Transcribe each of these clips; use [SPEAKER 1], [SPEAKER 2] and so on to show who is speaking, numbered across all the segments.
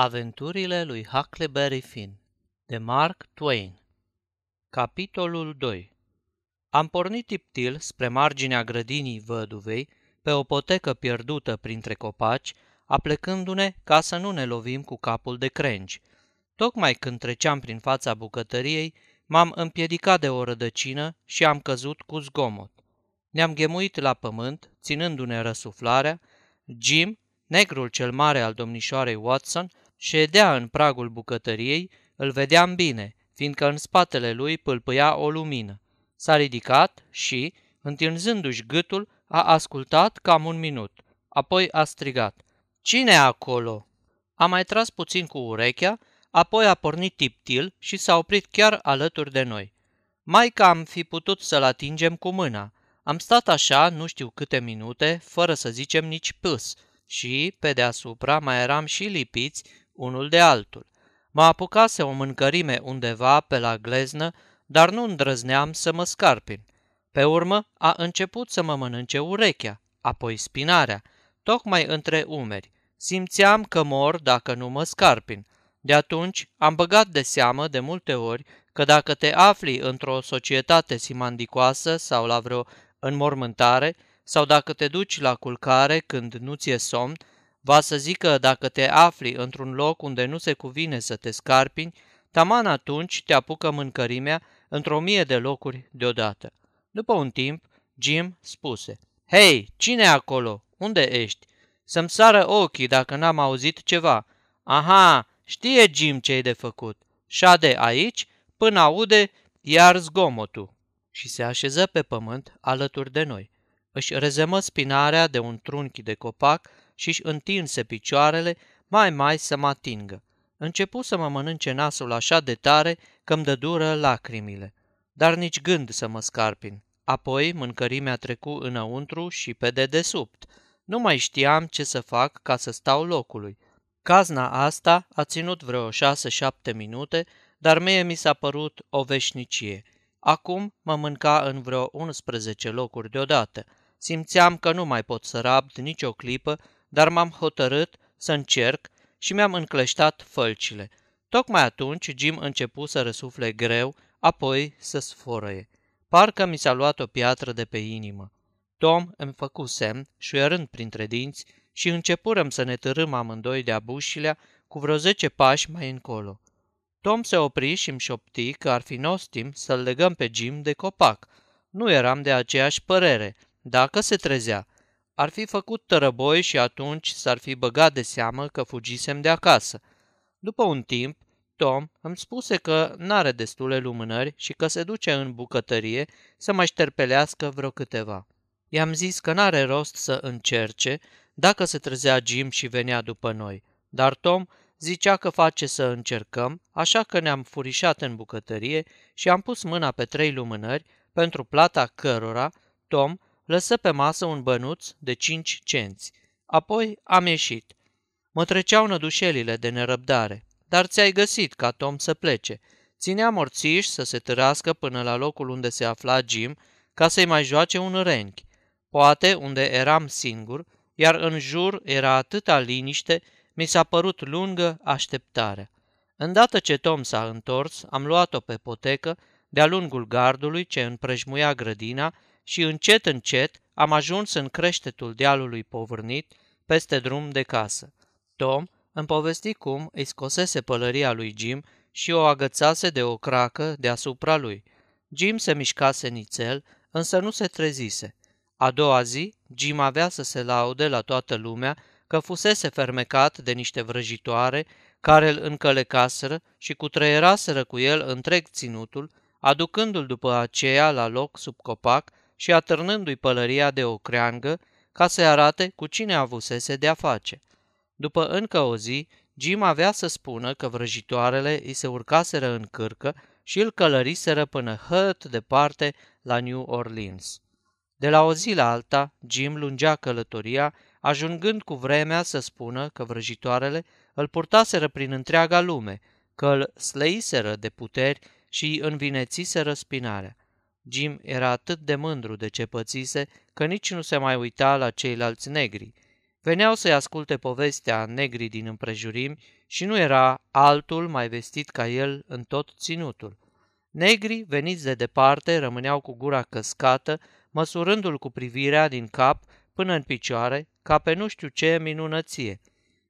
[SPEAKER 1] Aventurile lui Huckleberry Finn de Mark Twain Capitolul 2 Am pornit tiptil spre marginea grădinii văduvei, pe o potecă pierdută printre copaci, aplecându-ne ca să nu ne lovim cu capul de crengi. Tocmai când treceam prin fața bucătăriei, m-am împiedicat de o rădăcină și am căzut cu zgomot. Ne-am ghemuit la pământ, ținându-ne răsuflarea, Jim, negrul cel mare al domnișoarei Watson, ședea în pragul bucătăriei, îl vedeam bine, fiindcă în spatele lui pâlpâia o lumină. S-a ridicat și, întinzându-și gâtul, a ascultat cam un minut. Apoi a strigat. Cine e acolo?" A mai tras puțin cu urechea, apoi a pornit tiptil și s-a oprit chiar alături de noi. Mai că am fi putut să-l atingem cu mâna. Am stat așa nu știu câte minute, fără să zicem nici pâs, și, pe deasupra, mai eram și lipiți unul de altul. Mă apucase o mâncărime undeva pe la gleznă, dar nu îndrăzneam să mă scarpin. Pe urmă a început să mă mănânce urechea, apoi spinarea, tocmai între umeri. Simțeam că mor dacă nu mă scarpin. De atunci am băgat de seamă de multe ori că dacă te afli într-o societate simandicoasă sau la vreo înmormântare, sau dacă te duci la culcare când nu ți-e somn, va să zică dacă te afli într-un loc unde nu se cuvine să te scarpini, taman atunci te apucă mâncărimea într-o mie de locuri deodată. După un timp, Jim spuse, Hei, cine e acolo? Unde ești? Să-mi sară ochii dacă n-am auzit ceva. Aha, știe Jim ce-i de făcut. Șade aici până aude iar zgomotul. Și se așeză pe pământ alături de noi. Își rezemă spinarea de un trunchi de copac și își întinse picioarele mai mai să mă atingă. Începu să mă mănânce nasul așa de tare că îmi dă dură lacrimile. Dar nici gând să mă scarpin. Apoi mâncărimea trecu înăuntru și pe dedesubt. Nu mai știam ce să fac ca să stau locului. Cazna asta a ținut vreo șase-șapte minute, dar mie mi s-a părut o veșnicie. Acum mă mânca în vreo 11 locuri deodată. Simțeam că nu mai pot să rabd nicio clipă dar m-am hotărât să încerc și mi-am încleștat fălcile. Tocmai atunci Jim începu să răsufle greu, apoi să sfărăie. Parcă mi s-a luat o piatră de pe inimă. Tom îmi făcu semn, șuierând printre dinți, și începurăm să ne târâm amândoi de abușilea cu vreo zece pași mai încolo. Tom se opri și îmi șopti că ar fi nostim să-l legăm pe Jim de copac. Nu eram de aceeași părere. Dacă se trezea, ar fi făcut tărăboi și atunci s-ar fi băgat de seamă că fugisem de acasă. După un timp, Tom îmi spuse că n-are destule lumânări și că se duce în bucătărie să mai șterpelească vreo câteva. I-am zis că n-are rost să încerce dacă se trezea Jim și venea după noi, dar Tom zicea că face să încercăm, așa că ne-am furișat în bucătărie și am pus mâna pe trei lumânări, pentru plata cărora Tom lăsă pe masă un bănuț de cinci cenți. Apoi am ieșit. Mă treceau nădușelile de nerăbdare. Dar ți-ai găsit ca Tom să plece. Ținea morțiș să se târască până la locul unde se afla Jim ca să-i mai joace un renchi. Poate unde eram singur, iar în jur era atâta liniște, mi s-a părut lungă așteptarea. Îndată ce Tom s-a întors, am luat-o pe potecă de-a lungul gardului ce împrejmuia grădina și încet, încet am ajuns în creștetul dealului povârnit peste drum de casă. Tom îmi povesti cum îi scosese pălăria lui Jim și o agățase de o cracă deasupra lui. Jim se mișcase nițel, însă nu se trezise. A doua zi, Jim avea să se laude la toată lumea că fusese fermecat de niște vrăjitoare care îl încălecaseră și cutreieraseră cu el întreg ținutul, aducându-l după aceea la loc sub copac și atârnându-i pălăria de o creangă ca să arate cu cine avusese de-a face. După încă o zi, Jim avea să spună că vrăjitoarele îi se urcaseră în cârcă și îl călăriseră până hăt departe la New Orleans. De la o zi la alta, Jim lungea călătoria, ajungând cu vremea să spună că vrăjitoarele îl purtaseră prin întreaga lume, că îl slăiseră de puteri și îi învinețiseră spinarea. Jim era atât de mândru de ce pățise că nici nu se mai uita la ceilalți negri. Veneau să-i asculte povestea negrii din împrejurimi și nu era altul mai vestit ca el în tot ținutul. Negrii, veniți de departe, rămâneau cu gura căscată, măsurându-l cu privirea din cap până în picioare, ca pe nu știu ce minunăție.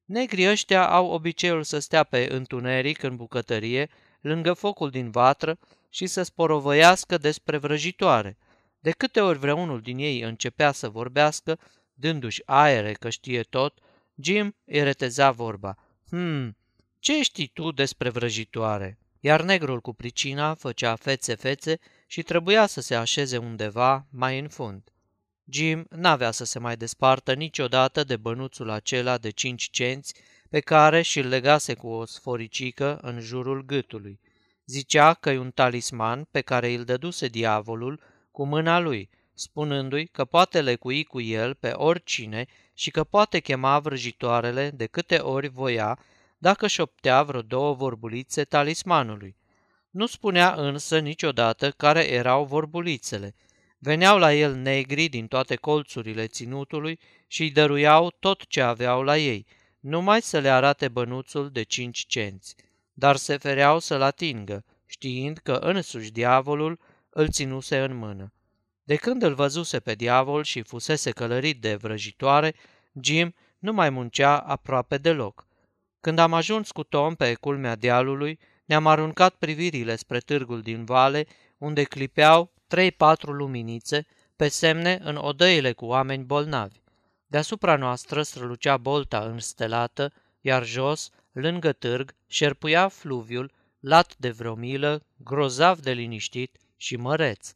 [SPEAKER 1] Negrii ăștia au obiceiul să stea pe întuneric în bucătărie, lângă focul din vatră și să sporovăiască despre vrăjitoare. De câte ori vreunul din ei începea să vorbească, dându-și aere că știe tot, Jim îi reteza vorba. Hmm, ce știi tu despre vrăjitoare? Iar negrul cu pricina făcea fețe-fețe și trebuia să se așeze undeva mai în fund. Jim n-avea să se mai despartă niciodată de bănuțul acela de cinci cenți pe care și-l legase cu o sforicică în jurul gâtului. Zicea că e un talisman pe care îl dăduse diavolul cu mâna lui, spunându-i că poate lecui cu el pe oricine și că poate chema vrăjitoarele de câte ori voia dacă șoptea vreo două vorbulițe talismanului. Nu spunea însă niciodată care erau vorbulițele. Veneau la el negri din toate colțurile ținutului și îi dăruiau tot ce aveau la ei, numai să le arate bănuțul de cinci cenți, dar se fereau să-l atingă, știind că însuși diavolul îl ținuse în mână. De când îl văzuse pe diavol și fusese călărit de vrăjitoare, Jim nu mai muncea aproape deloc. Când am ajuns cu Tom pe culmea dealului, ne-am aruncat privirile spre târgul din vale, unde clipeau trei-patru luminițe, pe semne în odăile cu oameni bolnavi. Deasupra noastră strălucea bolta înstelată, iar jos, lângă târg, șerpuia fluviul, lat de vreo milă, grozav de liniștit și măreț.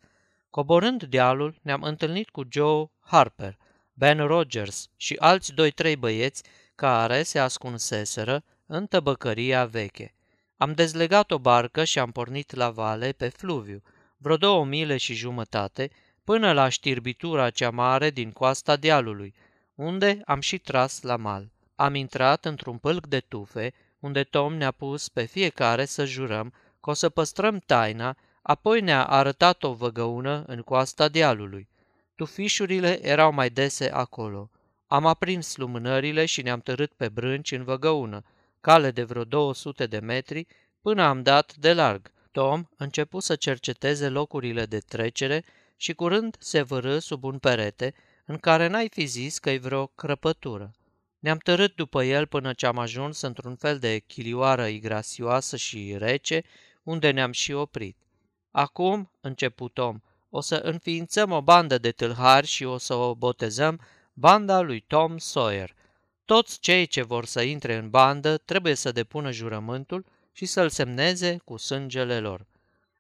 [SPEAKER 1] Coborând dealul, ne-am întâlnit cu Joe Harper, Ben Rogers și alți doi-trei băieți care se ascunseseră în tăbăcăria veche. Am dezlegat o barcă și am pornit la vale pe fluviu, vreo două mile și jumătate, până la știrbitura cea mare din coasta dealului, unde am și tras la mal. Am intrat într-un pâlc de tufe, unde Tom ne-a pus pe fiecare să jurăm că o să păstrăm taina, apoi ne-a arătat o văgăună în coasta dealului. Tufișurile erau mai dese acolo. Am aprins lumânările și ne-am târât pe brânci în văgăună, cale de vreo 200 de metri, până am dat de larg. Tom începu să cerceteze locurile de trecere și curând se vărâ sub un perete, în care n-ai fi zis că-i vreo crăpătură. Ne-am târât după el până ce am ajuns într-un fel de chilioară igrasioasă și rece, unde ne-am și oprit. Acum, început Tom, o să înființăm o bandă de tâlhari și o să o botezăm banda lui Tom Sawyer. Toți cei ce vor să intre în bandă trebuie să depună jurământul și să-l semneze cu sângele lor.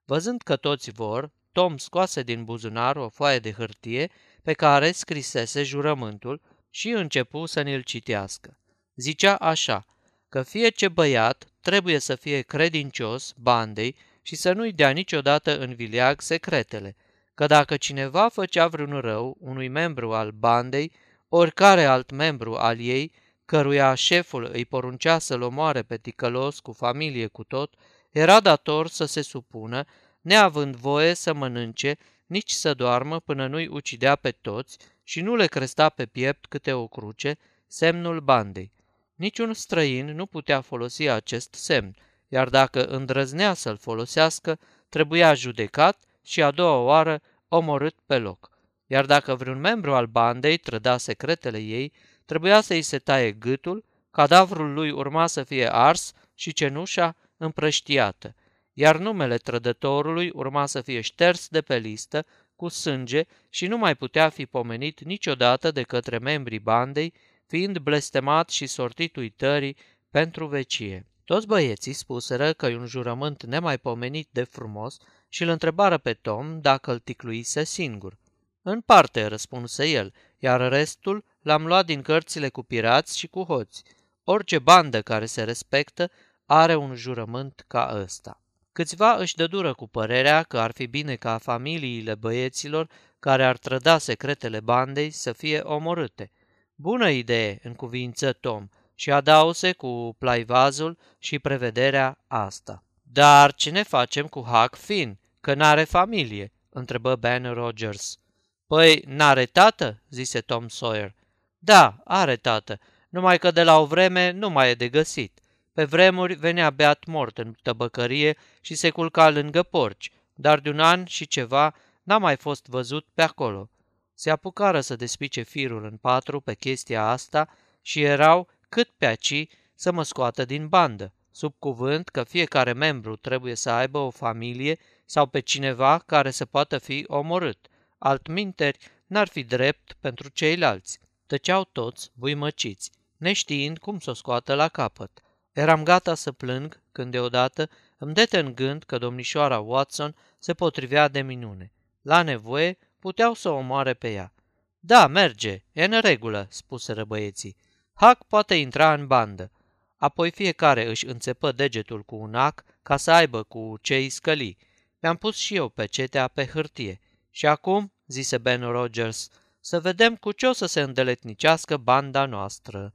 [SPEAKER 1] Văzând că toți vor, Tom scoase din buzunar o foaie de hârtie pe care scrisese jurământul și începu să ne-l citească. Zicea așa, că fie ce băiat trebuie să fie credincios bandei și să nu-i dea niciodată în vileag secretele, că dacă cineva făcea vreun rău unui membru al bandei, oricare alt membru al ei, căruia șeful îi poruncea să-l omoare pe ticălos cu familie cu tot, era dator să se supună, neavând voie să mănânce, nici să doarmă până nu-i ucidea pe toți și nu le cresta pe piept câte o cruce, semnul bandei. Niciun străin nu putea folosi acest semn, iar dacă îndrăznea să-l folosească, trebuia judecat și a doua oară omorât pe loc. Iar dacă vreun membru al bandei trăda secretele ei, trebuia să-i se taie gâtul, cadavrul lui urma să fie ars și cenușa împrăștiată, iar numele trădătorului urma să fie șters de pe listă cu sânge și nu mai putea fi pomenit niciodată de către membrii bandei, fiind blestemat și sortit uitării pentru vecie. Toți băieții spuseră că e un jurământ nemaipomenit de frumos și îl întrebară pe Tom dacă îl ticluise singur. În parte, răspunse el, iar restul l-am luat din cărțile cu pirați și cu hoți. Orice bandă care se respectă are un jurământ ca ăsta. Câțiva își dădură cu părerea că ar fi bine ca familiile băieților care ar trăda secretele bandei să fie omorâte. Bună idee, în cuvință Tom, și adause cu plaivazul și prevederea asta. Dar ce ne facem cu Huck Finn, că n-are familie? întrebă Ben Rogers. Păi, n-are tată?" zise Tom Sawyer. Da, are tată, numai că de la o vreme nu mai e de găsit. Pe vremuri venea beat mort în tăbăcărie și se culca lângă porci, dar de un an și ceva n-a mai fost văzut pe acolo. Se apucară să despice firul în patru pe chestia asta și erau cât pe aci să mă scoată din bandă, sub cuvânt că fiecare membru trebuie să aibă o familie sau pe cineva care să poată fi omorât. Altminteri, n-ar fi drept pentru ceilalți. Tăceau toți, buimăciți, neștiind cum să o scoată la capăt. Eram gata să plâng când deodată îmi dete în gând că domnișoara Watson se potrivea de minune. La nevoie puteau să o omoare pe ea. Da, merge, e în regulă, spuse băieții. Hac poate intra în bandă. Apoi fiecare își înțepă degetul cu un ac ca să aibă cu cei scăli. Mi-am pus și eu pe cetea pe hârtie. Și acum, zise Ben Rogers, să vedem cu ce o să se îndeletnicească banda noastră.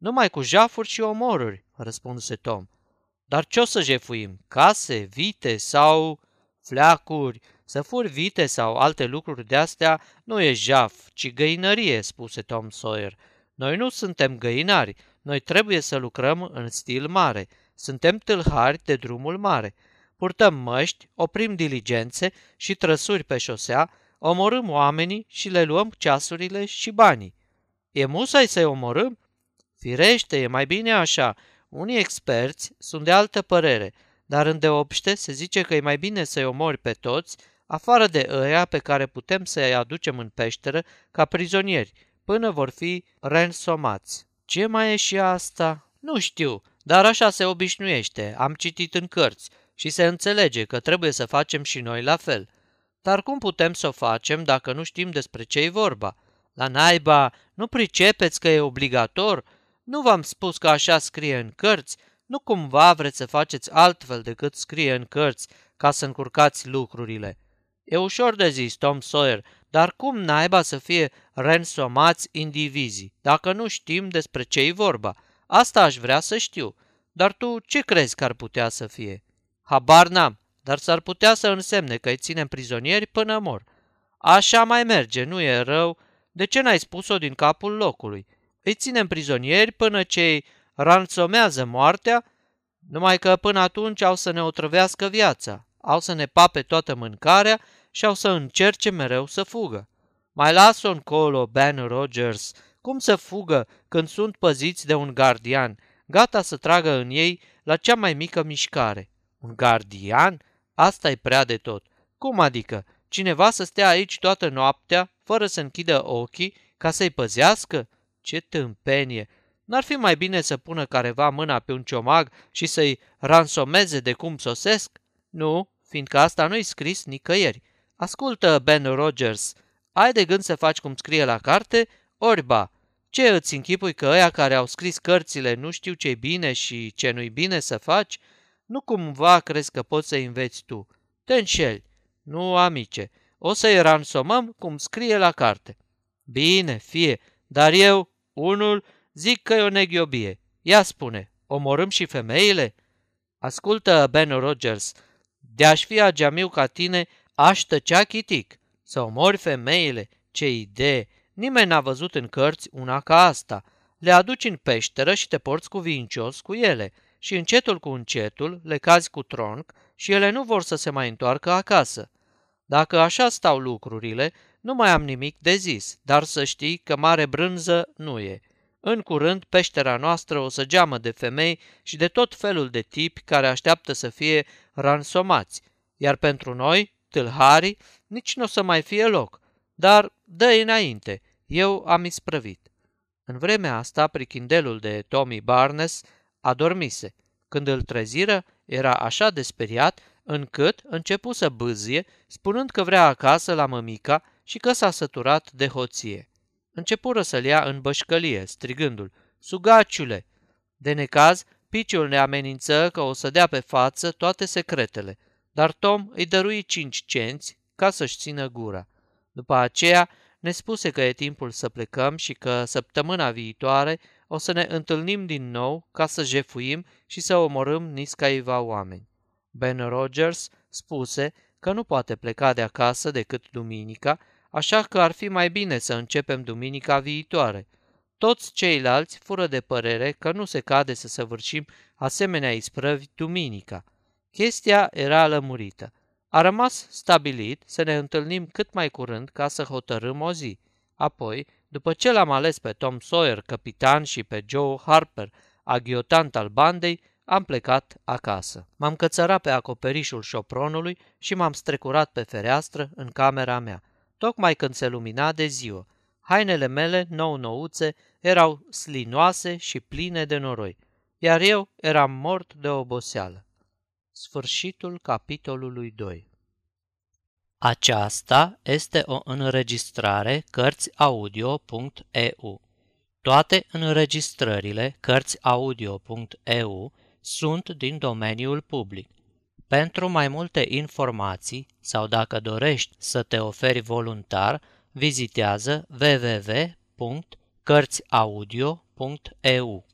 [SPEAKER 1] Numai cu jafuri și omoruri, răspunse Tom. Dar ce o să jefuim? Case, vite sau... Fleacuri, să furi vite sau alte lucruri de astea nu e jaf, ci găinărie, spuse Tom Sawyer. Noi nu suntem găinari, noi trebuie să lucrăm în stil mare. Suntem tâlhari de drumul mare. Purtăm măști, oprim diligențe și trăsuri pe șosea, omorâm oamenii și le luăm ceasurile și banii. E musai să-i omorâm? Firește, e mai bine așa. Unii experți sunt de altă părere, dar îndeopște se zice că e mai bine să-i omori pe toți, afară de ăia pe care putem să-i aducem în peșteră ca prizonieri, până vor fi rensomați. Ce mai e și asta? Nu știu, dar așa se obișnuiește, am citit în cărți și se înțelege că trebuie să facem și noi la fel. Dar cum putem să o facem dacă nu știm despre ce e vorba? La naiba, nu pricepeți că e obligator? Nu v-am spus că așa scrie în cărți? Nu cumva vreți să faceți altfel decât scrie în cărți ca să încurcați lucrurile? E ușor de zis, Tom Sawyer, dar cum naiba să fie rensomați indivizii, dacă nu știm despre ce e vorba? Asta aș vrea să știu. Dar tu ce crezi că ar putea să fie? Habar n-am, dar s-ar putea să însemne că îi ținem prizonieri până mor. Așa mai merge, nu e rău. De ce n-ai spus-o din capul locului? Îi ținem prizonieri până ce îi ransomează moartea, numai că până atunci au să ne otrăvească viața, au să ne pape toată mâncarea și au să încerce mereu să fugă. Mai las-o încolo, Ben Rogers, cum să fugă când sunt păziți de un gardian, gata să tragă în ei la cea mai mică mișcare. Un gardian? asta e prea de tot. Cum adică? Cineva să stea aici toată noaptea, fără să închidă ochii, ca să-i păzească? Ce tâmpenie! N-ar fi mai bine să pună careva mâna pe un ciomag și să-i ransomeze de cum sosesc? Nu, fiindcă asta nu-i scris nicăieri. Ascultă, Ben Rogers, ai de gând să faci cum scrie la carte? Orba, ce îți închipui că ăia care au scris cărțile nu știu ce-i bine și ce nu-i bine să faci? Nu cumva crezi că poți să înveți tu. Te înșeli. Nu, amice, o să-i ransomăm cum scrie la carte. Bine, fie, dar eu, unul, zic că e o neghiobie. Ia spune, omorâm și femeile? Ascultă, Ben Rogers, de-aș fi ageamiu ca tine, aș tăcea chitic. Să omori femeile, ce idee! Nimeni n-a văzut în cărți una ca asta. Le aduci în peșteră și te porți cu vincios cu ele și încetul cu încetul le cazi cu tronc și ele nu vor să se mai întoarcă acasă. Dacă așa stau lucrurile, nu mai am nimic de zis, dar să știi că mare brânză nu e. În curând, peștera noastră o să geamă de femei și de tot felul de tipi care așteaptă să fie ransomați, iar pentru noi, tâlharii, nici nu o să mai fie loc. Dar dă înainte, eu am isprăvit. În vremea asta, prichindelul de Tommy Barnes adormise. Când îl treziră, era așa de speriat încât începu să bâzie, spunând că vrea acasă la mămica și că s-a săturat de hoție. Începură să-l ia în bășcălie, strigându-l, Sugaciule! De necaz, piciul ne amenință că o să dea pe față toate secretele, dar Tom îi dărui cinci cenți ca să-și țină gura. După aceea, ne spuse că e timpul să plecăm și că săptămâna viitoare o să ne întâlnim din nou ca să jefuim și să omorâm niscaiva oameni. Ben Rogers spuse că nu poate pleca de acasă decât duminica, așa că ar fi mai bine să începem duminica viitoare. Toți ceilalți fură de părere că nu se cade să săvârșim asemenea isprăvi duminica. Chestia era lămurită. A rămas stabilit să ne întâlnim cât mai curând ca să hotărâm o zi. Apoi, după ce l-am ales pe Tom Sawyer, capitan, și pe Joe Harper, aghiotant al bandei, am plecat acasă. M-am cățărat pe acoperișul șopronului și m-am strecurat pe fereastră în camera mea, tocmai când se lumina de ziua. Hainele mele, nou-nouțe, erau slinoase și pline de noroi, iar eu eram mort de oboseală. Sfârșitul capitolului 2 Aceasta este o înregistrare Cărțiaudio.eu. Toate înregistrările Cărțiaudio.eu sunt din domeniul public. Pentru mai multe informații sau dacă dorești să te oferi voluntar, vizitează www.cărțiaudio.eu.